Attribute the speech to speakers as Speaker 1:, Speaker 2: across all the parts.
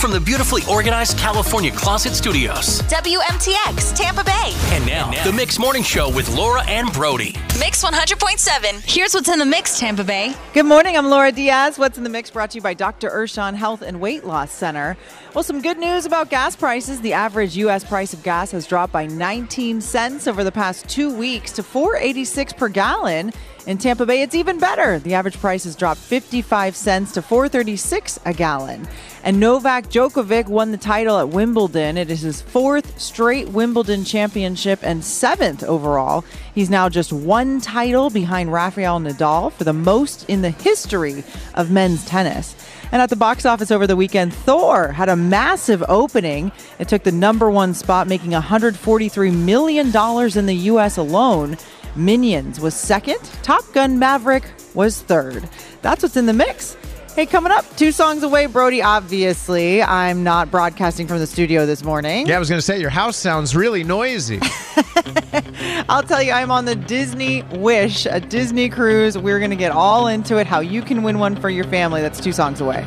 Speaker 1: from the beautifully organized California Closet Studios.
Speaker 2: WMTX, Tampa Bay.
Speaker 1: And now, the Mix Morning Show with Laura and Brody.
Speaker 2: Mix 100.7. Here's what's in the mix, Tampa Bay.
Speaker 3: Good morning. I'm Laura Diaz. What's in the mix brought to you by Dr. Urshan Health and Weight Loss Center. Well, some good news about gas prices. The average U.S. price of gas has dropped by 19 cents over the past two weeks to 4.86 per gallon. In Tampa Bay, it's even better. The average price has dropped 55 cents to 4.36 a gallon. And Novak Djokovic won the title at Wimbledon. It is his fourth straight Wimbledon championship and seventh overall. He's now just one title behind Rafael Nadal for the most in the history of men's tennis. And at the box office over the weekend, Thor had a massive opening. It took the number one spot, making $143 million in the U.S. alone. Minions was second. Top Gun Maverick was third. That's what's in the mix. Hey, coming up, two songs away, Brody. Obviously, I'm not broadcasting from the studio this morning.
Speaker 4: Yeah, I was going to say, your house sounds really noisy.
Speaker 3: I'll tell you, I'm on the Disney Wish, a Disney cruise. We're going to get all into it, how you can win one for your family. That's two songs away.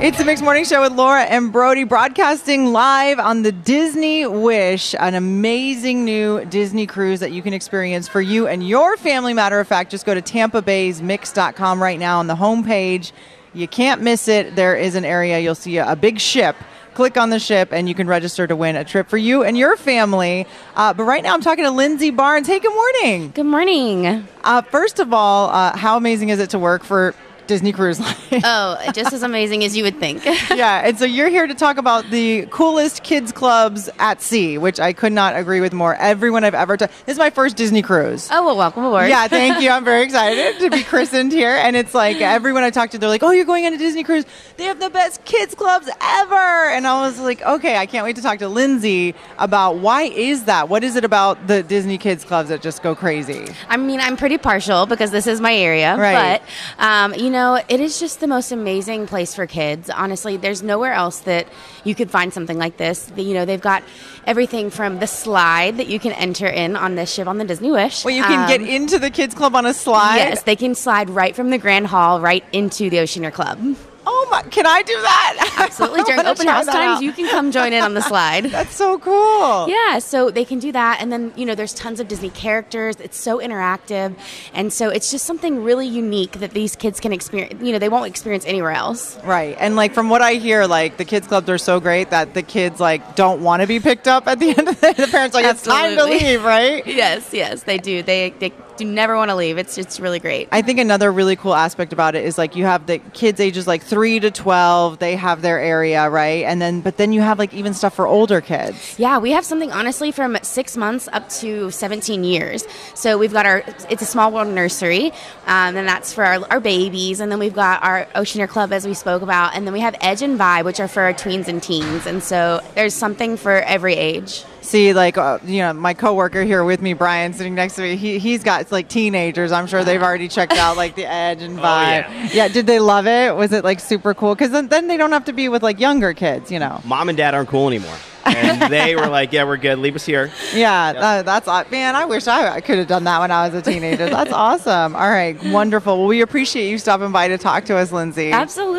Speaker 3: It's the Mixed Morning Show with Laura and Brody broadcasting live on the Disney Wish, an amazing new Disney cruise that you can experience for you and your family. Matter of fact, just go to tampabaysmix.com right now on the homepage. You can't miss it. There is an area, you'll see a, big ship. Click on the ship and you can register to win a trip for you and your family. Uh, but right now, I'm talking to Lindsay Barnes. Hey, good morning.
Speaker 5: Good morning.
Speaker 3: Uh, first of all, uh, how amazing is it to work for Disney Cruise Line.
Speaker 5: oh, just as amazing as you would think.
Speaker 3: yeah, and so you're here to talk about the coolest kids clubs at sea, which I could not agree with more. Everyone I've ever talked. This is my first Disney cruise.
Speaker 5: Oh well, welcome aboard.
Speaker 3: Yeah, thank you. I'm very excited to be christened here, and it's like everyone I talk to, they're like, "Oh, you're going on a Disney cruise? They have the best kids clubs ever!" And I was like, "Okay, I can't wait to talk to Lindsay about why is that? What is it about the Disney kids clubs that just go crazy?"
Speaker 5: I mean, I'm pretty partial because this is my area,
Speaker 3: right?
Speaker 5: But um, you know, it is just the most amazing place for kids. Honestly, there's nowhere else that you could find something like this. You know, they've got everything from the slide that you can enter in on this ship on the Disney Wish.
Speaker 3: Well, you can um, get into the kids club on a slide.
Speaker 5: Yes, they can slide right from the Grand Hall right into the Oceaneer Club.
Speaker 3: Oh my! Can I do that?
Speaker 5: Absolutely. During open house times, out. you can come join in on the slide.
Speaker 3: That's so cool.
Speaker 5: Yeah, so they can do that, and then you know, there's tons of Disney characters. It's so interactive, and so it's just something really unique that these kids can experience. You know, they won't experience anywhere else.
Speaker 3: Right, and like from what I hear, like the kids clubs are so great that the kids like don't want to be picked up at the end of the day. The parents like
Speaker 5: Absolutely.
Speaker 3: it's time to leave, right?
Speaker 5: yes, yes, they do. They they do never want to leave. It's it's really great.
Speaker 3: I think another really cool aspect about it is like you have the kids ages like 3 to 12, they have their area, right? And then but then you have like even stuff for older kids.
Speaker 5: Yeah, we have something honestly from 6 months up to 17 years. So we've got our it's a small world nursery, um, and that's for our, our babies and then we've got our Oceaneer Club as we spoke about and then we have Edge and Vibe which are for our tweens and teens. And so there's something for every age
Speaker 3: see like uh, you know my coworker here with me brian sitting next to me he, he's got like teenagers i'm sure they've already checked out like the edge and vibe oh, yeah. yeah. did they love it was it like super cool because then, then they don't have to be with like younger kids you know
Speaker 6: mom and dad aren't cool anymore and they were like, "Yeah, we're good. Leave us here."
Speaker 3: Yeah, yep. uh, that's man. I wish I could have done that when I was a teenager. That's awesome. All right, wonderful. Well, we appreciate you stopping by to talk to us, Lindsay.
Speaker 5: Absolutely.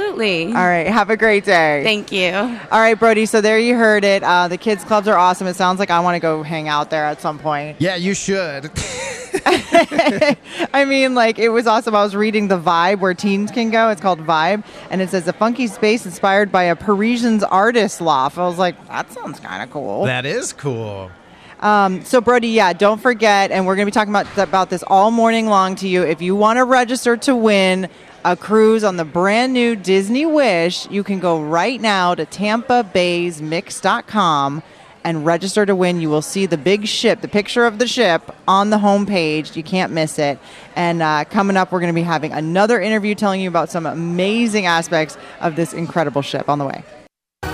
Speaker 3: All right, have a great day.
Speaker 5: Thank you.
Speaker 3: All right, Brody. So there you heard it. Uh, the kids clubs are awesome. It sounds like I want to go hang out there at some point.
Speaker 4: Yeah, you should.
Speaker 3: I mean, like it was awesome. I was reading the Vibe where teens can go. It's called Vibe, and it says a funky space inspired by a Parisian's artist loft. I was like, that sounds kind of cool.
Speaker 4: That is cool.
Speaker 3: Um, so Brody, yeah, don't forget, and we're going to be talking about about this all morning long to you. If you want to register to win a cruise on the brand new Disney Wish, you can go right now to TampaBaysMix.com and register to win. You will see the big ship, the picture of the ship on the homepage. You can't miss it. And uh, coming up, we're going to be having another interview telling you about some amazing aspects of this incredible ship on the way.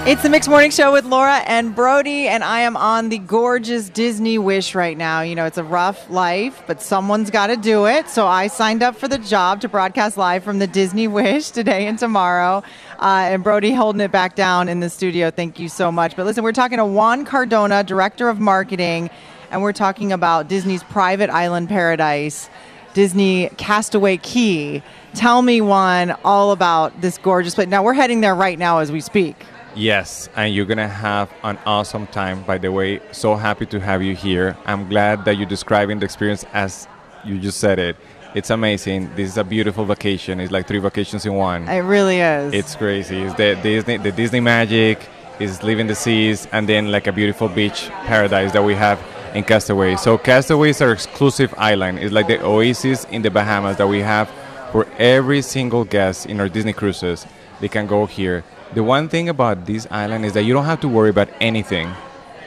Speaker 3: It's the Mixed Morning Show with Laura and Brody, and I am on the gorgeous Disney Wish right now. You know, it's a rough life, but someone's got to do it. So I signed up for the job to broadcast live from the Disney Wish today and tomorrow. Uh, and Brody holding it back down in the studio. Thank you so much. But listen, we're talking to Juan Cardona, Director of Marketing, and we're talking about Disney's private island paradise, Disney Castaway Cay. Tell me Juan all about this gorgeous place. Now we're heading there right now as we speak.
Speaker 7: Yes, and you're gonna have an awesome time. By the way, so happy to have you here. I'm glad that you're describing the experience as you just said it. It's amazing. This is a beautiful vacation. It's like three vacations in one.
Speaker 3: It really is.
Speaker 7: It's crazy. It's the Disney, the Disney magic is living the seas, and then like a beautiful beach paradise that we have in Castaway. So Castaway is our exclusive island. It's like the oasis in the Bahamas that we have for every single guest in our Disney cruises. They can go here. The one thing about this island is that you don't have to worry about anything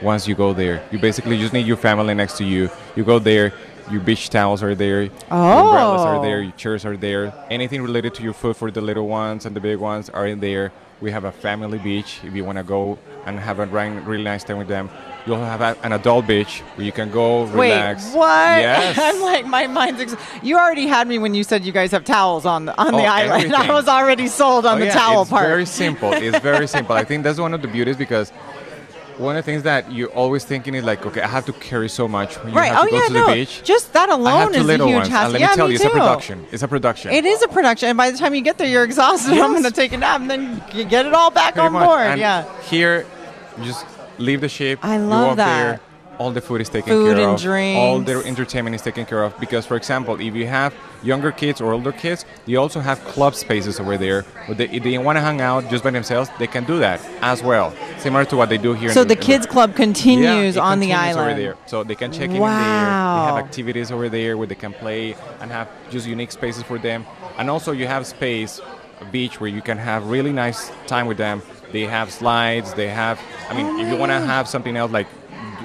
Speaker 7: once you go there. You basically just need your family next to you. You go there, your beach towels are there, your umbrellas are there,
Speaker 3: Oh.
Speaker 7: your chairs are there. Anything related to your food for the little ones and the big ones are in there. We have a family beach if you want to go and have a really nice time with them. You'll have an adult beach where you can go relax.
Speaker 3: Wait, what?
Speaker 7: Yes.
Speaker 3: I'm like my mind's. Ex- you already had me when you said you guys have towels on the on the
Speaker 7: Oh,
Speaker 3: island. I was already sold on
Speaker 7: Oh,
Speaker 3: the
Speaker 7: yeah,
Speaker 3: towel
Speaker 7: it's
Speaker 3: part.
Speaker 7: very simple. It's very simple. I think that's one of the beauties because one of the things that you're always thinking is like, okay, I have to carry so much when you
Speaker 3: right?
Speaker 7: have
Speaker 3: Oh yeah,
Speaker 7: to the
Speaker 3: no.
Speaker 7: beach.
Speaker 3: Just that alone is a huge
Speaker 7: ones. And
Speaker 3: hassle.
Speaker 7: let
Speaker 3: yeah,
Speaker 7: me tell
Speaker 3: me
Speaker 7: you,
Speaker 3: too.
Speaker 7: it's a production. It's a production.
Speaker 3: It is a production, and by the time you get there, you're exhausted. I'm going to take a nap, and then you get it all back
Speaker 7: Pretty
Speaker 3: on
Speaker 7: much.
Speaker 3: board.
Speaker 7: And
Speaker 3: yeah.
Speaker 7: Here, you just leave the ship.
Speaker 3: I
Speaker 7: you
Speaker 3: love
Speaker 7: walk
Speaker 3: that.
Speaker 7: There, all the food is taken
Speaker 3: Food
Speaker 7: care
Speaker 3: and
Speaker 7: of. All
Speaker 3: drinks.
Speaker 7: the entertainment is taken care of. Because, for example, if you have younger kids or older kids, you also have club spaces over there. Where they, if they want to hang out just by themselves, they can do that as well. Similar to what they do here.
Speaker 3: So
Speaker 7: in
Speaker 3: the
Speaker 7: in
Speaker 3: kids club continues
Speaker 7: yeah,
Speaker 3: on the island.
Speaker 7: over there. So they can check in, in there.
Speaker 3: Wow.
Speaker 7: They have activities over there where they can play and have just unique spaces for them. And also you have space, a beach where you can have really nice time with them. They have slides. They have. I mean, if you want to have something else like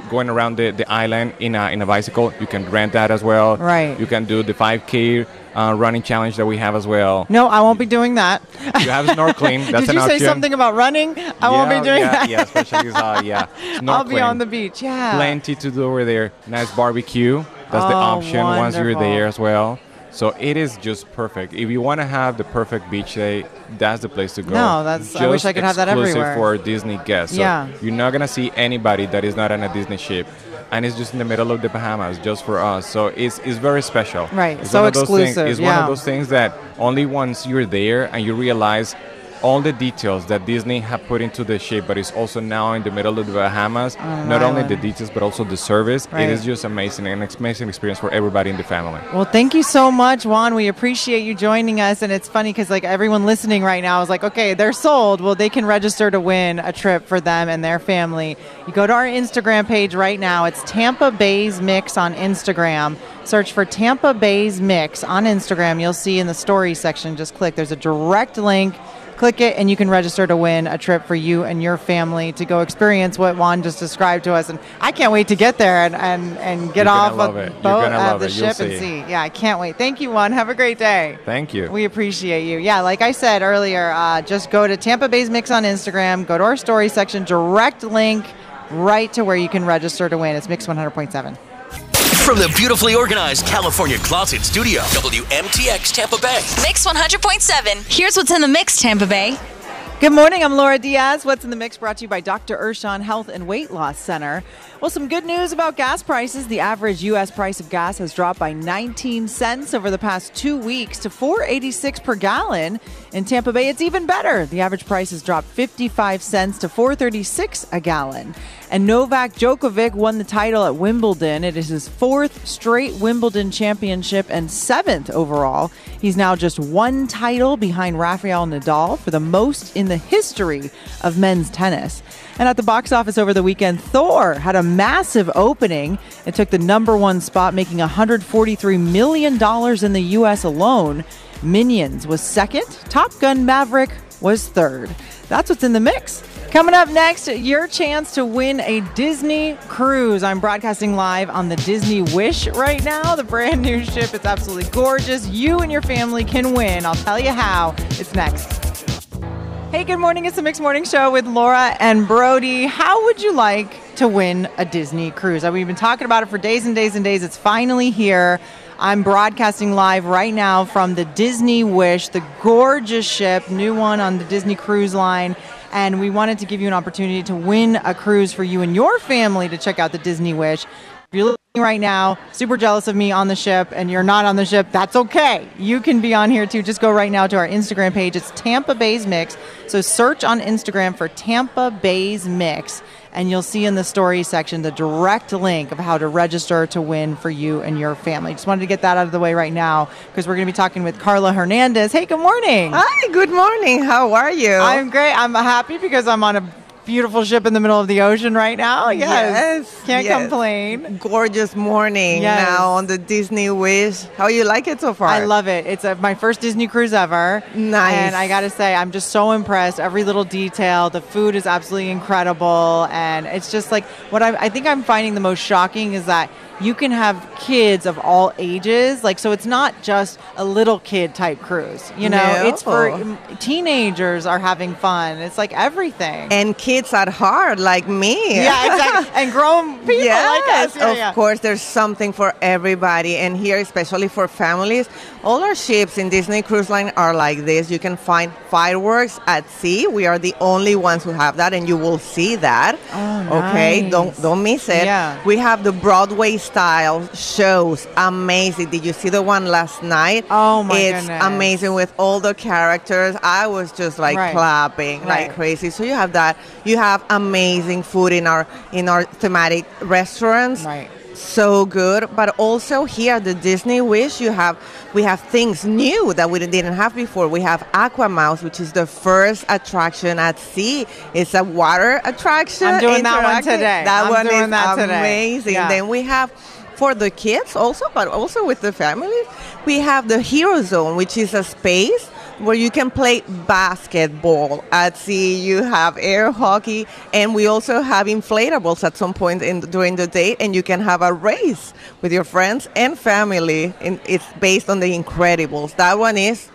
Speaker 7: going around the, the island in a in a bicycle, you can rent that as well.
Speaker 3: Right.
Speaker 7: You can do the 5K uh, running challenge that we have as well.
Speaker 3: No, I won't be doing that.
Speaker 7: You have snorkeling. That's
Speaker 3: Did you say
Speaker 7: option.
Speaker 3: something about running? I won't be
Speaker 7: Yeah,
Speaker 3: doing
Speaker 7: yeah,
Speaker 3: that.
Speaker 7: Yeah, especially uh, yeah.
Speaker 3: I'll be on the beach. Yeah.
Speaker 7: plenty to do over there. Nice barbecue. That's the
Speaker 3: Oh,
Speaker 7: option once you're there as well. So it is just perfect. If you want to have the perfect beach day, that's the place to go.
Speaker 3: No, that's- I wish
Speaker 7: Just
Speaker 3: I could have that
Speaker 7: exclusive
Speaker 3: everywhere.
Speaker 7: for Disney guests. So
Speaker 3: Yeah.
Speaker 7: You're not gonna see anybody that is not on a Disney ship. And it's just in the middle of the Bahamas, just for us. So it's, it's very special.
Speaker 3: Right,
Speaker 7: It's
Speaker 3: so
Speaker 7: those things-
Speaker 3: exclusive,
Speaker 7: it's one of those things that only once you're there and you realize all the details that Disney have put into the ship, but it's also now in the middle of the Bahamas. Not only the details, but also the service.
Speaker 3: Right.
Speaker 7: It is just amazing, and an amazing experience for everybody in the family.
Speaker 3: Well, thank you so much, Juan. We appreciate you joining us. And it's funny because like everyone listening right now is like, okay, they're sold. Well, they can register to win a trip for them and their family. You go to our Instagram page right now. It's Tampa Bay's Mix on Instagram. Search for Tampa Bay's Mix on Instagram. You'll see in the story section. Just click. There's a direct link. Click it, and you can register to win a trip for you and your family to go experience what Juan just described to us. And I can't wait to get there and, and, and get
Speaker 7: You're
Speaker 3: off of the boat of the
Speaker 7: it.
Speaker 3: Ship and
Speaker 7: see.
Speaker 3: see. Yeah, I can't wait. Thank you, Juan. Have a great day.
Speaker 7: Thank you.
Speaker 3: We appreciate you. Yeah, like I said earlier, uh, just go to Tampa Bay's Mix on Instagram, go to our story section, direct link right to where you can register to win. It's Mix 100.7.
Speaker 1: From the beautifully organized California Closet Studio, WMTX Tampa Bay.
Speaker 2: Mix 100.7. Here's what's in the mix, Tampa Bay.
Speaker 3: Good morning. I'm Laura Diaz. What's in the mix brought to you by Dr. Urshan Health and Weight Loss Center. Well, some good news about gas prices. The average U.S. price of gas has dropped by 19 cents over the past two weeks to 4.86 per gallon. In Tampa Bay, it's even better. The average price has dropped 55 cents to 4.36 a gallon. And Novak Djokovic won the title at Wimbledon. It is his fourth straight Wimbledon championship and seventh overall. He's now just one title behind Rafael Nadal for the most in the history of men's tennis. And at the box office over the weekend, Thor had a massive opening. It took the number one spot, making $143 million in the U.S. alone. Minions was second. Top Gun Maverick was third. That's what's in the mix. Coming up next, your chance to win a Disney cruise. I'm broadcasting live on the Disney Wish right now, the brand new ship. It's absolutely gorgeous. You and your family can win. I'll tell you how. It's next. Hey, good morning. It's the Mixed Morning Show with Laura and Brody. How would you like to win a Disney cruise? We've been talking about it for days and days and days. It's finally here. I'm broadcasting live right now from the Disney Wish, the gorgeous ship, new one on the Disney Cruise Line. And we wanted to give you an opportunity to win a cruise for you and your family to check out the Disney Wish. If you're looking right now, super jealous of me on the ship, and you're not on the ship, that's okay. You can be on here too. Just go right now to our Instagram page. It's Tampa Bay's Mix. So search on Instagram for Tampa Bay's Mix, and you'll see in the story section the direct link of how to register to win for you and your family. Just wanted to get that out of the way right now because we're going to be talking with Carla Hernandez. Hey, good morning.
Speaker 8: Hi, good morning. How are you?
Speaker 3: I'm great. I'm happy because I'm on a beautiful ship in the middle of the ocean right now. Yes.
Speaker 8: Yes,
Speaker 3: Can't
Speaker 8: yes.
Speaker 3: complain.
Speaker 8: Gorgeous morning
Speaker 3: Yes.
Speaker 8: now on the Disney Wish. How you like it so far?
Speaker 3: I love it. It's a, my first Disney cruise ever.
Speaker 8: Nice.
Speaker 3: And I got to say, I'm just so impressed. Every little detail. The food is absolutely incredible. And it's just like what I, I think I'm finding the most shocking is that you can have kids of all ages. Like, so it's not just a little kid type cruise. You know,
Speaker 8: No.
Speaker 3: it's for mm, teenagers are having fun. It's like everything.
Speaker 8: And kids at heart like me.
Speaker 3: yeah, exactly. And grown people
Speaker 8: yes,
Speaker 3: like us. Yeah,
Speaker 8: of
Speaker 3: yeah.
Speaker 8: course, there's something for everybody, and here, especially for families, all our ships in Disney Cruise Line are like this. You can find fireworks at sea. We are the only ones who have that, and you will see that. Oh, okay,
Speaker 3: Oh, nice.
Speaker 8: don't don't miss it.
Speaker 3: Yeah.
Speaker 8: We have the Broadway style shows. Amazing. Did you see the one last night?
Speaker 3: Oh, my god!
Speaker 8: It's
Speaker 3: goodness.
Speaker 8: amazing with all the characters. I was just like
Speaker 3: Right.
Speaker 8: clapping
Speaker 3: Right.
Speaker 8: like crazy. So you have that. You have amazing food in our in our thematic restaurants.
Speaker 3: Right.
Speaker 8: So good, but also here at the Disney Wish, you have we have things new that we didn't have before. We have AquaMouse, which is the first attraction at sea. It's a water attraction.
Speaker 3: I'm doing that one today.
Speaker 8: That
Speaker 3: I'm
Speaker 8: one
Speaker 3: doing
Speaker 8: is
Speaker 3: that
Speaker 8: amazing.
Speaker 3: Yeah.
Speaker 8: Then we have for the kids also, but also with the families, we have the Hero Zone, which is a space where you can play basketball at sea. You have air hockey, and we also have inflatables at some point in, during the day, and you can have a race with your friends and family. And it's based on the Incredibles. That one is,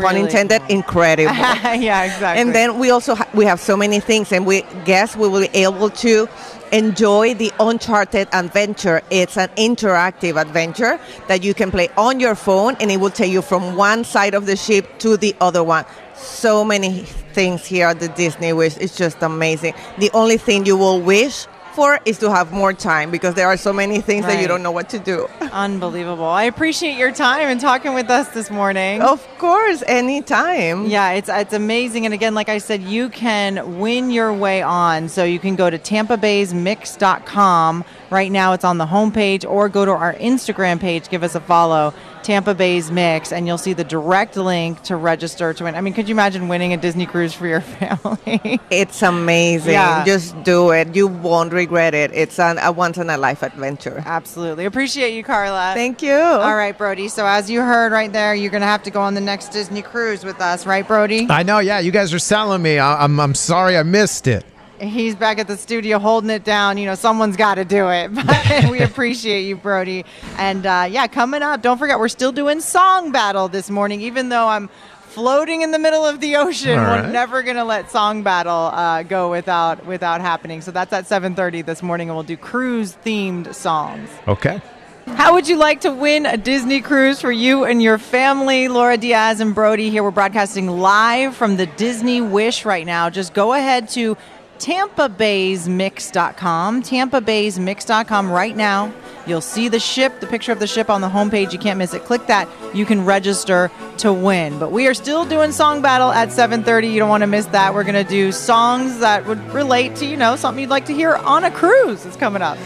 Speaker 8: pun intended,
Speaker 3: cool.
Speaker 8: incredible.
Speaker 3: yeah, exactly.
Speaker 8: And then we also ha- we have so many things, and we guess we will be able to enjoy the Uncharted adventure. It's an interactive adventure that you can play on your phone, and it will take you from one side of the ship to the other one. So many things here at the Disney Wish. It's just amazing. The only thing you will wish for is to have more time because there are so many things that you don't know what to do.
Speaker 3: Unbelievable. I appreciate your time and talking with us this morning.
Speaker 8: Of course, anytime.
Speaker 3: Yeah, it's it's amazing. And again, like I said, you can win your way on. So you can go to tampabaysmix.com. Right now it's on the homepage or go to our Instagram page, give us a follow, Tampa Bay's Mix, and you'll see the direct link to register to win. I mean, could you imagine winning a Disney cruise for your family?
Speaker 8: It's amazing.
Speaker 3: Yeah.
Speaker 8: Just do it. You won't regret it. It's an, a once in a life adventure.
Speaker 3: Absolutely. Appreciate you, Carla.
Speaker 8: Thank you.
Speaker 3: All right, Brody. So as you heard right there, you're going to have to go on the next Disney cruise with us, right, Brody?
Speaker 4: I know, yeah. You guys are selling me. I, I'm, I'm sorry I missed it.
Speaker 3: He's back at the studio holding it down. You know, someone's got to do it. But we appreciate you, Brody. And uh, yeah, coming up, don't forget, we're still doing Song Battle this morning, even though I'm floating in the middle of the ocean.
Speaker 4: All
Speaker 3: We're never going to let Song Battle uh, go without without happening. So that's at 7:30 this morning, and we'll do cruise themed songs.
Speaker 4: Okay.
Speaker 3: How would you like to win a Disney cruise for you and your family? Laura Diaz and Brody here. We're broadcasting live from the Disney Wish right now. Just go ahead to tampabaysmix.com, tampabaysmix.com right now. You'll see the ship, the picture of the ship on the homepage. You can't miss it. Click that. You can register to win. But we are still doing Song Battle at 7:30. You don't want to miss that. We're going to do songs that would relate to, you know, something you'd like to hear on a cruise. It's coming up.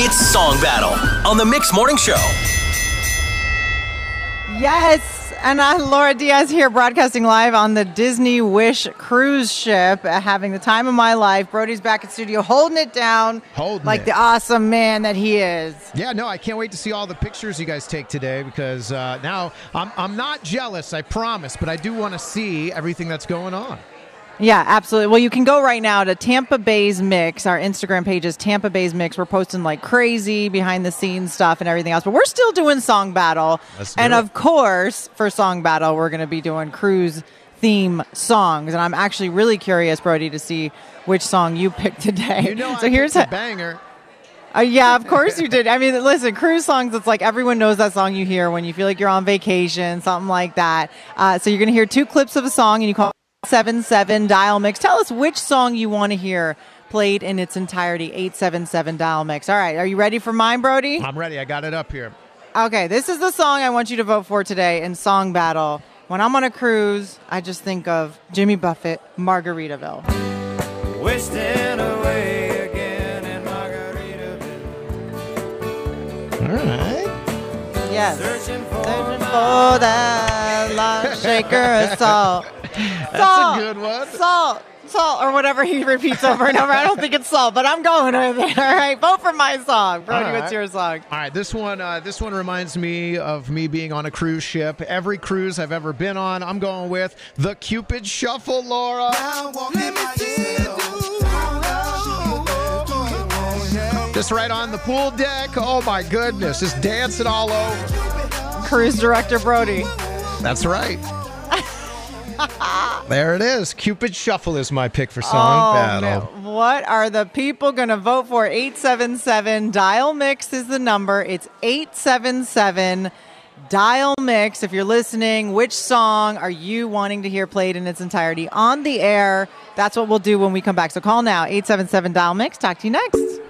Speaker 1: It's Song Battle on the Mix Morning Show.
Speaker 3: Yes, and I'm Laura Diaz here, broadcasting live on the Disney Wish cruise ship, uh, having the time of my life. Brody's back at studio, holding it down,
Speaker 4: Holding
Speaker 3: like
Speaker 4: it.
Speaker 3: the awesome man that he is.
Speaker 4: Yeah, no, I can't wait to see all the pictures you guys take today because uh, now I'm, I'm not jealous, I promise, but I do want to see everything that's going on.
Speaker 3: Yeah, absolutely. Well, you can go right now to Tampa Bay's Mix. Our Instagram page is Tampa Bay's Mix. We're posting like crazy behind the scenes stuff and everything else, but we're still doing Song Battle.
Speaker 4: Let's do
Speaker 3: and
Speaker 4: it.
Speaker 3: of course, for Song Battle, we're going to be doing cruise theme songs. And I'm actually really curious, Brody, to see which song you picked today.
Speaker 4: You know,
Speaker 3: so
Speaker 4: I
Speaker 3: here's
Speaker 4: a banger.
Speaker 3: Uh, yeah, of course you did. I mean, listen, cruise songs, it's like everyone knows that song you hear when you feel like you're on vacation, something like that. Uh, so you're going to hear two clips of a song and you call 77 dial mix. Tell us which song you want to hear played in its entirety. 877 dial mix. All right, are you ready for mine, Brody?
Speaker 4: I'm ready. I got it up here.
Speaker 3: Okay, this is the song I want you to vote for today in Song Battle. When I'm on a cruise, I just think of Jimmy Buffett, Margaritaville.
Speaker 9: Wasting away again in Margaritaville.
Speaker 4: All right.
Speaker 3: Yes.
Speaker 9: Searching for
Speaker 3: Searching
Speaker 9: my-
Speaker 3: for that lot shaker of salt.
Speaker 4: That's
Speaker 3: Salt.
Speaker 4: a good one.
Speaker 3: Salt, salt, or whatever he repeats over and over. I don't think it's salt, but I'm going with it. All right, vote for my song. Brody,
Speaker 4: All
Speaker 3: what's your song?
Speaker 4: All right, this one, uh, this one reminds me of me being on a cruise ship. Every cruise I've ever been on, I'm going with the Cupid Shuffle, Laura. Just right on the pool deck. Oh my goodness, just dancing all over.
Speaker 3: Cruise director Brody.
Speaker 4: That's right. There it is. Cupid Shuffle is my pick for song battle.
Speaker 3: Oh, man. What are the people going to vote for? 877 Dial Mix is the number. It's 877 Dial Mix. If you're listening, which song are you wanting to hear played in its entirety on the air? That's what we'll do when we come back. So call now 877 Dial Mix. Talk to you next.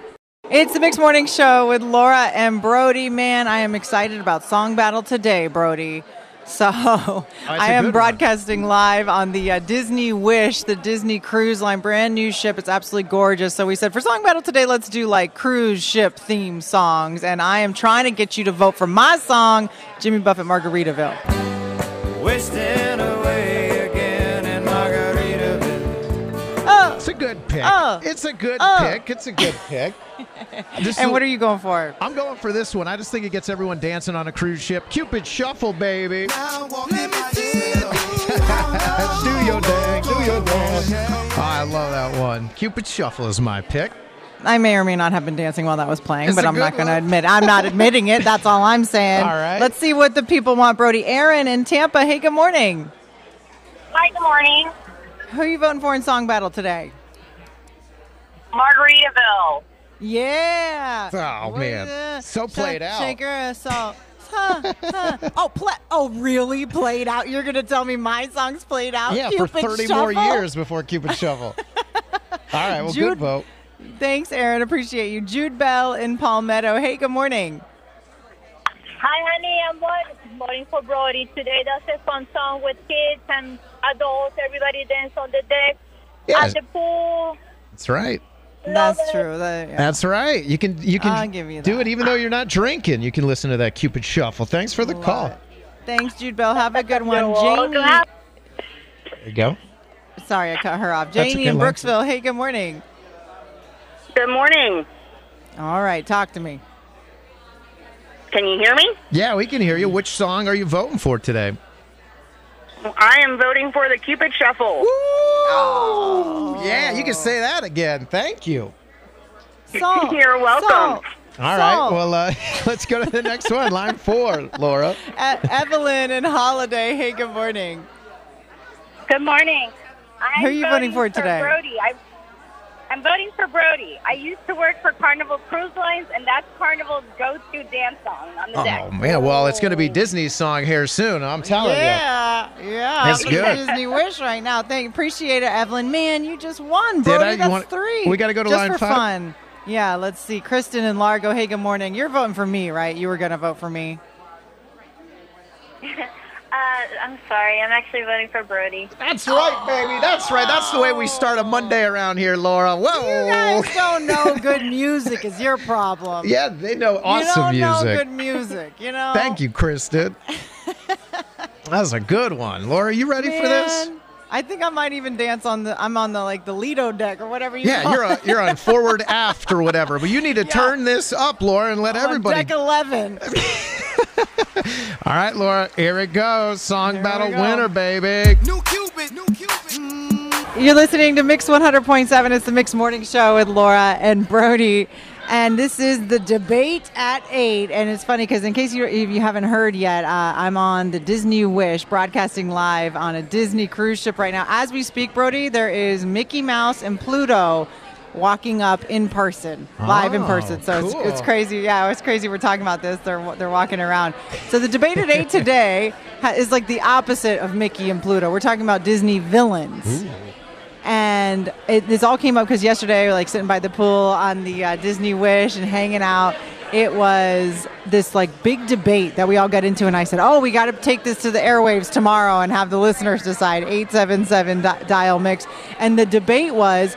Speaker 3: It's the Mixed Morning Show with Laura and Brody. Man, I am excited about Song Battle today, Brody. So I am
Speaker 4: good one.
Speaker 3: broadcasting live on the uh, Disney Wish, the Disney Cruise Line brand new ship. It's absolutely gorgeous. So we said for Song Battle today, let's do like cruise ship theme songs. And I am trying to get you to vote for my song, Jimmy Buffett Margaritaville.
Speaker 9: Wasting away again in Margaritaville.
Speaker 3: Oh,
Speaker 4: It's a good pick.
Speaker 3: Oh.
Speaker 4: It's a good
Speaker 3: Oh.
Speaker 4: pick. It's a good pick. Just
Speaker 3: and
Speaker 4: a-
Speaker 3: what are you going for?
Speaker 4: I'm going for this one. I just think it gets everyone dancing on a cruise ship. Cupid Shuffle, baby. do your dang, do your dang. Oh, I love that one. Cupid Shuffle is my pick.
Speaker 3: I may or may not have been dancing while that was playing,
Speaker 4: It's
Speaker 3: but I'm not going to
Speaker 4: one.
Speaker 3: admit. I'm not admitting it. That's all I'm saying.
Speaker 4: All right.
Speaker 3: Let's see what the people want, Brody. Aaron in Tampa. Hey, good morning.
Speaker 10: Hi, good morning.
Speaker 3: Who are you voting for in Song Battle today?
Speaker 10: Margaritaville.
Speaker 3: Yeah.
Speaker 4: Oh,
Speaker 3: What
Speaker 4: man. So played out.
Speaker 3: Shaker of salt. Huh, huh. Oh, pla- oh, really? Played out? You're gonna tell me my song's played out?
Speaker 4: Yeah, for
Speaker 3: Cupid
Speaker 4: 30 more years before Cupid Shuffle. All right, well,
Speaker 3: Jude-
Speaker 4: good vote.
Speaker 3: Thanks, Aaron. Appreciate you. Jude Bell in Palmetto. Hey, good morning.
Speaker 10: Hi, honey. I'm voting, voting for Brody today. That's a fun song with kids and adults. Everybody dance on the deck,
Speaker 4: Yeah,
Speaker 10: at the pool.
Speaker 4: that's right.
Speaker 3: That's true. That- yeah.
Speaker 4: That's right. You can you can
Speaker 3: I'll give you
Speaker 4: do
Speaker 3: that.
Speaker 4: it even though you're not drinking. You can listen to that Cupid Shuffle. Thanks for the
Speaker 3: Love
Speaker 4: call.
Speaker 3: it. Thanks, Jude Bell. Have a good one.
Speaker 10: You're.
Speaker 3: Jamie.
Speaker 4: There you go.
Speaker 3: Sorry, I cut her off.
Speaker 4: That's
Speaker 3: Janie
Speaker 4: okay,
Speaker 3: in Brooksville. Hey, good morning.
Speaker 10: Good morning.
Speaker 3: All right, talk to me.
Speaker 10: Can you hear me?
Speaker 4: Yeah, we can hear you. Which song are you voting for today?
Speaker 10: I am voting for the Cupid Shuffle.
Speaker 4: Oh, yeah, you can say that again. Thank you.
Speaker 3: Salt.
Speaker 10: You're welcome.
Speaker 3: Salt.
Speaker 4: All right,
Speaker 3: Salt.
Speaker 4: well, uh, let's go to the next one. Line four, Laura.
Speaker 3: E- Evelyn and Holiday. Hey, good morning.
Speaker 10: Good morning. I'm
Speaker 3: Who are you voting for today?
Speaker 10: Brody. I, I'm voting for Brody. I used to work for Carnival Cruise Lines, and that's Carnival's go-to dance song on the oh, deck.
Speaker 4: Oh man, well, it's going to be Disney's song here soon. I'm telling you.
Speaker 3: Yeah, yeah.
Speaker 4: That's
Speaker 3: I'm
Speaker 4: good.
Speaker 3: Disney Wish right now. Thank, you. appreciate it, Evelyn. Man, you just won,
Speaker 4: Did
Speaker 3: Brody.
Speaker 4: I? You
Speaker 3: That's
Speaker 4: want-
Speaker 3: three.
Speaker 4: we gotta go to
Speaker 3: just
Speaker 4: line
Speaker 3: for
Speaker 4: five?
Speaker 3: fun. Yeah, let's see. Kristen and Largo. Hey, good morning. You're voting for me, right? You were gonna vote for me.
Speaker 10: I'm sorry. I'm actually voting for Brody.
Speaker 4: That's right, baby. That's right. That's the way we start a Monday around here, Laura. Whoa.
Speaker 3: You guys don't know good music is your problem.
Speaker 4: Yeah, they know awesome music.
Speaker 3: you don't
Speaker 4: music.
Speaker 3: know good music. You know.
Speaker 4: Thank you, Kristen. that was a good one. Laura, you ready for this?
Speaker 3: I think I might even dance on the. I'm on the like the Lido deck or whatever you.
Speaker 4: Yeah,
Speaker 3: call
Speaker 4: you're
Speaker 3: it.
Speaker 4: a, you're on forward aft or whatever, but you need to turn this up, Laura, and let
Speaker 3: On
Speaker 4: everybody.
Speaker 3: deck eleven.
Speaker 4: All right, Laura, here it goes. Song
Speaker 3: Here
Speaker 4: battle
Speaker 3: go.
Speaker 4: winner, baby.
Speaker 9: New Cupid, new Cupid.
Speaker 3: You're listening to Mix 100.7. It's the Mix Morning Show with Laura and Brody. And this is the debate at 8. And it's funny because, in case you, if you haven't heard yet, uh, I'm on the Disney Wish broadcasting live on a Disney cruise ship right now. As we speak, Brody, there is Mickey Mouse and Pluto walking up in person, live in
Speaker 4: Oh,
Speaker 3: person. So it's,
Speaker 4: cool.
Speaker 3: it's crazy. Yeah, it's crazy. We're talking about this. They're, they're walking around. So the debate at 8 today is like the opposite of Mickey and Pluto. We're talking about Disney villains. And it, this all came up because yesterday, we were like sitting by the pool on the uh, Disney Wish and hanging out. It was this like big debate that we all got into, and I said, "Oh, we got to take this to the airwaves tomorrow and have the listeners decide." Eight seven seven dial mix, and the debate was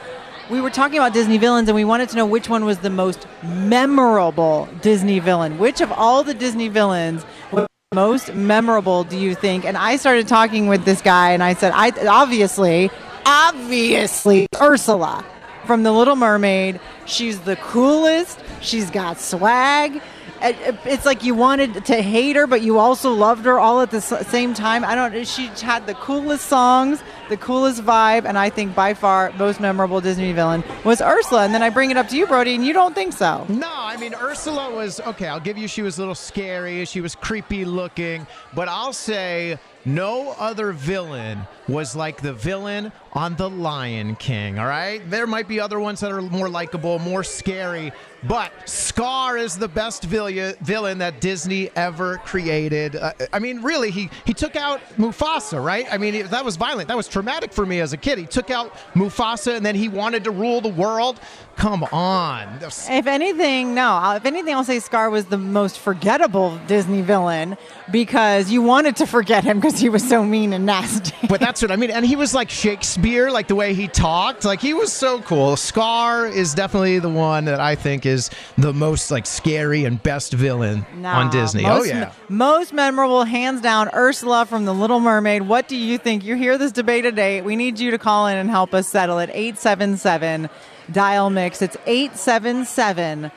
Speaker 3: we were talking about Disney villains and we wanted to know which one was the most memorable Disney villain. Which of all the Disney villains was most memorable do you think? And I started talking with this guy and I said, I obviously, obviously Ursula from The Little Mermaid. She's the coolest. She's got swag. It- uh, It's like you wanted to hate her, but you also loved her all at the same time. I don't. She had the coolest songs, the coolest vibe, and I think by far most memorable Disney villain was Ursula. And then I bring it up to you, Brody, and you don't think so.
Speaker 4: No, I mean Ursula was okay. I'll give you she was a little scary. She was creepy looking, but I'll say no other villain was like the villain on The Lion King. All right, there might be other ones that are more likable, more scary, but Scar is the best villain that Disney ever created. Uh, I mean, really, he he took out Mufasa, right? I mean, that was violent. That was traumatic for me as a kid. He took out Mufasa, and then he wanted to rule the world. Come on.
Speaker 3: If anything, no. If anything, I'll say Scar was the most forgettable Disney villain because you wanted to forget him because he was so mean and nasty.
Speaker 4: But that's what I mean. And he was like Shakespeare, like the way he talked. Like he was so cool. Scar is definitely the one that I think is the most like scary and best villain on Disney.
Speaker 3: Oh, most,
Speaker 4: oh yeah.
Speaker 3: Most memorable, hands down, Ursula from The Little Mermaid. What do you think? You hear this debate today. We need you to call in and help us settle it. 877 dial mix. It's 877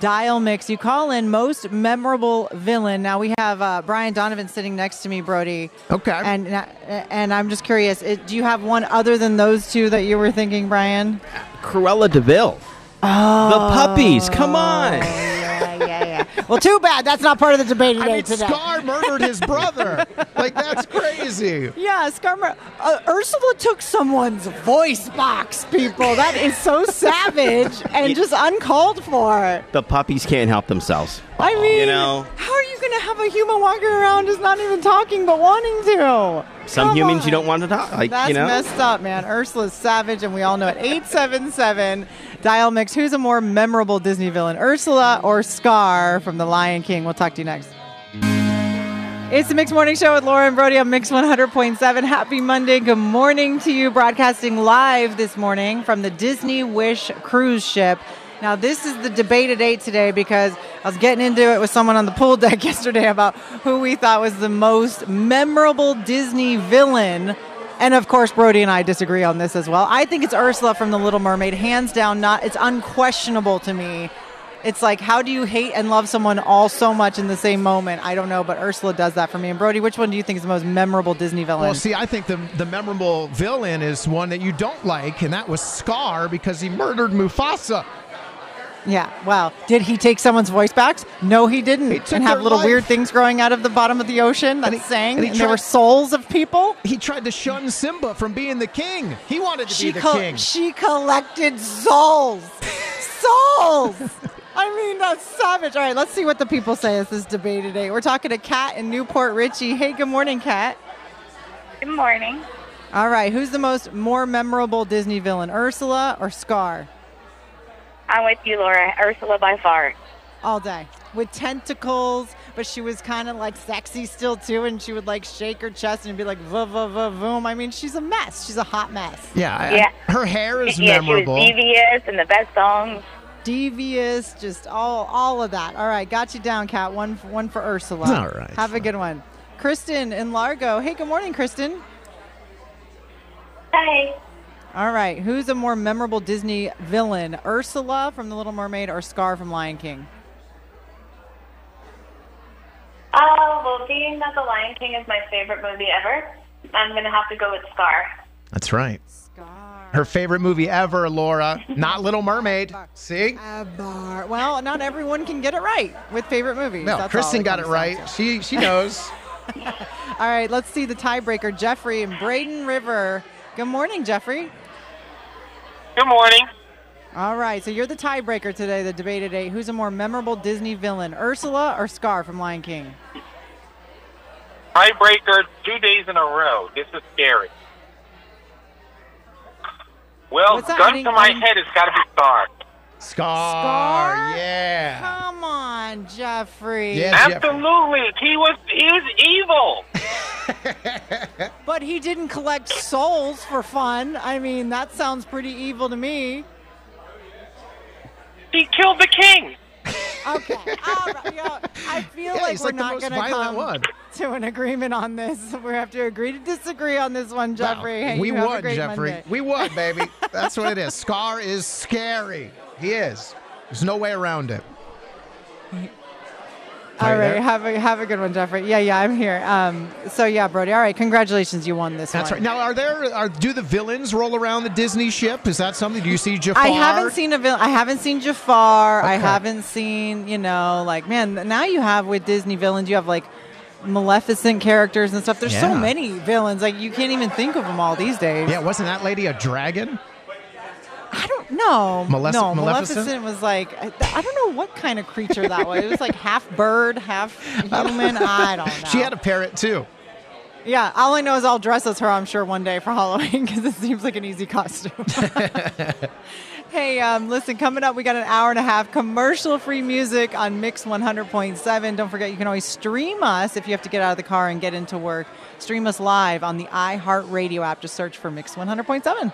Speaker 3: dial mix. You call in most memorable villain. Now we have uh, Brian Donovan sitting next to me, Brody.
Speaker 4: Okay.
Speaker 3: And and I'm just curious. It, do you have one other than those two that you were thinking, Brian?
Speaker 6: Cruella de Vil.
Speaker 3: Oh,
Speaker 6: The puppies. Come on.
Speaker 3: Well, too bad. That's not part of the debate today.
Speaker 4: I
Speaker 3: today.
Speaker 4: mean,
Speaker 3: today.
Speaker 4: Scar murdered his brother. like that's crazy.
Speaker 3: Yeah, Scar. Uh, Ursula took someone's voice box. People, that is so savage and just uncalled for.
Speaker 6: The puppies can't help themselves.
Speaker 3: I mean,
Speaker 6: you know,
Speaker 3: how are you going to have a human walking around just not even talking but wanting to?
Speaker 6: some
Speaker 3: Come
Speaker 6: humans
Speaker 3: on.
Speaker 6: you don't want to talk. Like,
Speaker 3: That's
Speaker 6: you know,
Speaker 3: messed up, man. Ursula's savage, and we all know it. 877 Dial Mix. Who's a more memorable Disney villain, Ursula or Scar from The Lion King? We'll talk to you next. It's the Mix Morning Show with Laura and Brody on Mix 100.7. Happy Monday. Good morning to you. Broadcasting live this morning from the Disney Wish cruise ship. Now, this is the debate at 8 today because I was getting into it with someone on the pool deck yesterday about who we thought was the most memorable Disney villain. And of course, Brody and I disagree on this as well. I think it's Ursula from The Little Mermaid. Hands down, not it's unquestionable to me. It's like, how do you hate and love someone all so much in the same moment? I don't know, but Ursula does that for me. And Brody, which one do you think is the most memorable Disney villain?
Speaker 4: Well, see, I think the the memorable villain is one that you don't like, and that was Scar because he murdered Mufasa.
Speaker 3: yeah. Well, did he take someone's voice box? No, he didn't.
Speaker 4: took
Speaker 3: and have little
Speaker 4: life.
Speaker 3: weird things growing out of the bottom of the ocean that
Speaker 4: And he-
Speaker 3: sang,
Speaker 4: and
Speaker 3: and,
Speaker 4: he
Speaker 3: there were souls of people.
Speaker 4: He tried to shun Simba from being the king. He wanted to
Speaker 3: She
Speaker 4: be the
Speaker 3: col-
Speaker 4: king.
Speaker 3: she collected souls. souls. I mean, that's savage. All right, let's see what the people say as this debate today. We're talking to Kat in New Port Richey. Hey, good morning, Kat.
Speaker 10: Good morning.
Speaker 3: All right, who's the most more memorable Disney villain, Ursula or Scar?
Speaker 10: I'm with you, Laura. Ursula by far.
Speaker 3: All day with tentacles, but she was kind of like sexy still too, and she would like shake her chest and be like "va va va voom." I mean, she's a mess. She's a hot mess.
Speaker 4: yeah, I-
Speaker 10: Yeah.
Speaker 4: her hair is
Speaker 10: yeah,
Speaker 4: memorable.
Speaker 10: she was devious and the best songs.
Speaker 3: Devious, just all all of that. All right, got you down, Kat. One for, one for Ursula.
Speaker 4: All right,
Speaker 3: have a good one. Kristen in Largo. Hey, good morning, Kristen.
Speaker 10: Hi.
Speaker 3: All right, who's a more memorable Disney villain, Ursula from The Little Mermaid or Scar from Lion King?
Speaker 10: Oh, well, being that The Lion King is my favorite movie ever, I'm going to have to go with Scar.
Speaker 4: That's right.
Speaker 3: Scar.
Speaker 4: Her favorite movie ever, Laura. Not Little Mermaid. See?
Speaker 3: A bar. Well, not everyone can get it right with favorite movies.
Speaker 4: No,
Speaker 3: That's all
Speaker 4: Kristen got it right.
Speaker 3: to.
Speaker 4: She she knows.
Speaker 3: All right, let's see the tiebreaker. Jeffrey and Braden River. Good morning, Jeffrey.
Speaker 11: Good morning.
Speaker 3: All right, so you're the tiebreaker today, the debate at eight. Who's a more memorable Disney villain, Ursula or Scar from Lion King?
Speaker 11: Tiebreaker two days in a row. This is scary. Well,
Speaker 3: What's that? I
Speaker 11: gun to my head, it's got to be Scar.
Speaker 4: Scar.
Speaker 3: Scar?
Speaker 4: Yeah.
Speaker 3: Come on, Jeffrey.
Speaker 4: Yeah, Jeffrey.
Speaker 11: Absolutely, he was he was evil.
Speaker 3: But he didn't collect souls for fun. I mean, that sounds pretty evil to me.
Speaker 11: He killed the king.
Speaker 3: Okay. All right. Yo, I feel
Speaker 4: Yeah,
Speaker 3: like we're
Speaker 4: like
Speaker 3: not going to come
Speaker 4: one.
Speaker 3: to an agreement on this. We have to agree to disagree on this one, Jeffrey. Hey,
Speaker 4: we
Speaker 3: you have a
Speaker 4: won, Jeffrey.
Speaker 3: Monday.
Speaker 4: We won, baby. That's what it is. Scar is scary. He is. There's no way around it.
Speaker 3: All right, have a have a good one, Jeffrey. Yeah, yeah, I'm here. Um, so yeah, Brody. All right, congratulations, you won this
Speaker 4: That's
Speaker 3: one.
Speaker 4: right. Now, are there? Are do the villains roll around the Disney ship? Is that something? Do you see Jafar?
Speaker 3: I haven't seen a villain. I haven't seen Jafar. I haven't seen, you know, like man. Now you have with Disney villains, you have like Maleficent characters and stuff. There's so many villains, like you can't even think of them all these days.
Speaker 4: Yeah, wasn't that lady a dragon?
Speaker 3: No,
Speaker 4: Malef-
Speaker 3: no.
Speaker 4: Maleficent?
Speaker 3: Maleficent was like I, I don't know what kind of creature that was. It was like half bird, half human. I don't know.
Speaker 4: She had a parrot too.
Speaker 3: Yeah, all I know is I'll dress as her. I'm sure one day for Halloween because it seems like an easy costume. hey, um, listen, coming up, we got an hour and a half commercial-free music on Mix 100.7. Don't forget, you can always stream us if you have to get out of the car and get into work. Stream us live on the iHeartRadio app. Just search for Mix 100.7.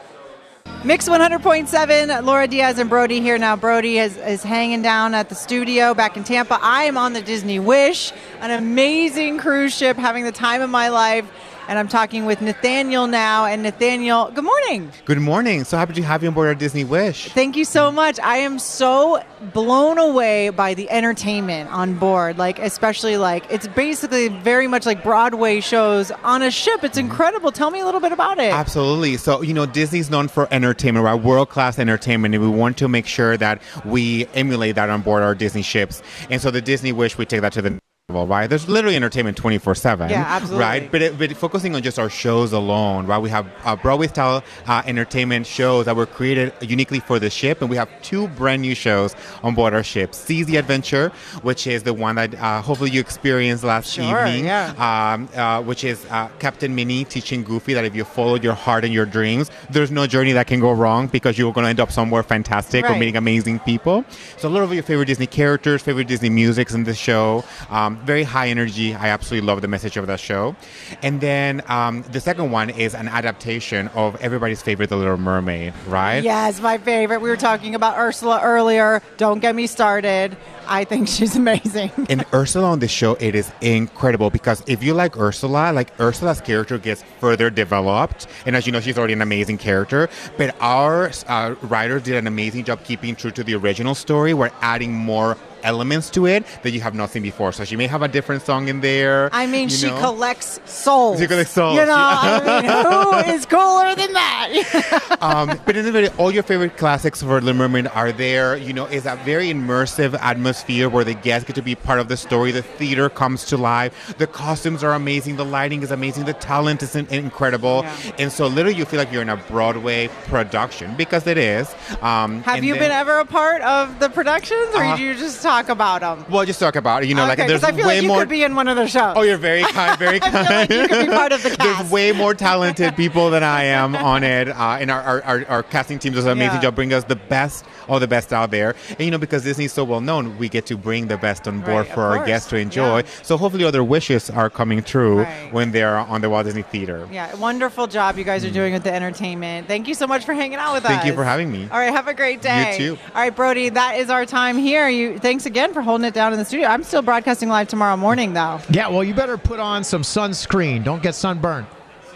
Speaker 3: Mix 100.7, Laura Diaz and Brody here now. Brody is, is hanging down at the studio back in Tampa. I am on the Disney Wish, an amazing cruise ship, having the time of my life. And I'm talking with Nathaniel now. And Nathaniel, good morning.
Speaker 12: Good morning. So happy to have you on board our Disney Wish.
Speaker 3: Thank you so much. I am so blown away by the entertainment on board. Like, especially like, it's basically very much like Broadway shows on a ship. It's mm-hmm. incredible. Tell me a little bit about it.
Speaker 12: Absolutely. So, you know, Disney's known for entertainment, right? World class entertainment, and we want to make sure that we emulate that on board our Disney ships. And so, the Disney Wish, we take that to the right? There's literally entertainment 24 7.
Speaker 3: Yeah, absolutely.
Speaker 12: Right? But, it, but focusing on just our shows alone, right? We have uh, Broadway style uh, entertainment shows that were created uniquely for the ship, and we have two brand new shows on board our ship Seas the Adventure, which is the one that uh, hopefully you experienced last
Speaker 3: Sure,
Speaker 12: evening.
Speaker 3: yeah.
Speaker 12: um, uh, which is uh, Captain Minnie teaching Goofy that if you follow your heart and your dreams, there's no journey that can go wrong because you're going to end up somewhere fantastic or meeting amazing people. So a little of your favorite Disney characters, favorite Disney musics in the show. Um, very high energy. I absolutely love the message of that show. And then um, the second one is an adaptation of everybody's favorite The Little Mermaid, right?
Speaker 3: Yes, my favorite. We were talking about Ursula earlier. Don't get me started. I think she's amazing.
Speaker 12: And Ursula on the show, it is incredible because if you like Ursula, like Ursula's character gets further developed. And as you know, she's already an amazing character. But our uh, writers did an amazing job keeping true to the original story. We're adding more elements to it that you have not seen before. So she may have a different song in there.
Speaker 3: I mean, she
Speaker 12: know.
Speaker 3: collects souls.
Speaker 12: She collects souls.
Speaker 3: You know, I mean, who is cooler than that?
Speaker 12: um, but in the video, all your favorite classics for Little Mermaid are there. You know, it's a very immersive atmosphere where the guests get to be part of the story. The theater comes to life. The costumes are amazing. The lighting is amazing. The talent is in- incredible. And so, literally, you feel like you're in a Broadway production because it is. Um,
Speaker 3: Have you
Speaker 12: then-
Speaker 3: been ever a part of the productions, or
Speaker 12: Uh,
Speaker 3: do you just talk about them?
Speaker 12: Well, just talk about it. You know,
Speaker 3: okay,
Speaker 12: like there's
Speaker 3: I feel
Speaker 12: way
Speaker 3: like you
Speaker 12: more.
Speaker 3: could be in one of their shows.
Speaker 12: Oh, you're very kind, very kind.
Speaker 3: like you could be part of the cast.
Speaker 12: There's way more talented people than I am on it, uh, and our, our, our, our casting team does an amazing
Speaker 3: Yeah.
Speaker 12: job bringing us the best of the best out there. And you know, because Disney's so well known, we get to bring the best on board
Speaker 3: Right,
Speaker 12: for our
Speaker 3: course.
Speaker 12: guests to enjoy. So hopefully, other wishes are coming true
Speaker 3: Right.
Speaker 12: when they're on the Walt Disney Theater.
Speaker 3: Yeah, wonderful job you guys are doing with the entertainment. Thank you so much for hanging out with us.
Speaker 12: Mm. Thank you for having me.
Speaker 3: All right, have a great day.
Speaker 12: You too.
Speaker 3: All right, Brody, that is our time here. You thanks again for holding it down in the studio. I'm still broadcasting live tomorrow morning though.
Speaker 4: Yeah, well, you better put on some sunscreen. Don't get sunburned.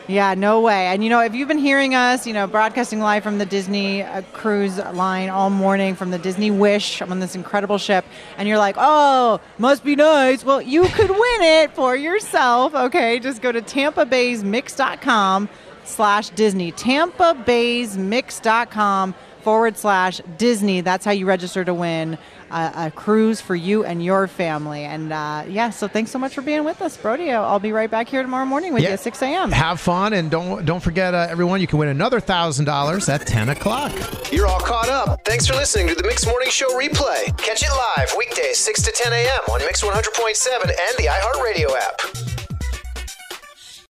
Speaker 3: Yeah, no way. And you know, if you've been hearing us, you know, broadcasting live from the Disney uh, cruise line all morning from the Disney Wish, I'm on this incredible ship, and you're like, oh, must be nice. Well, you could win it for yourself. Okay, just go to tampabaysmix.com slash Disney. tampabaysmix.com forward slash Disney. That's how you register to win a, a cruise for you and your family. And uh, yeah, so thanks so much for being with us, Brody. I'll I'll be right back here tomorrow morning with you at 6 a.m.
Speaker 4: Have fun and don't don't forget, uh, everyone. You can win another thousand dollars at ten o'clock.
Speaker 13: You're all caught up. Thanks for listening to the Mix Morning Show replay. Catch it live weekdays 6 to 10 a.m. on Mix 100.7 and the iHeartRadio app.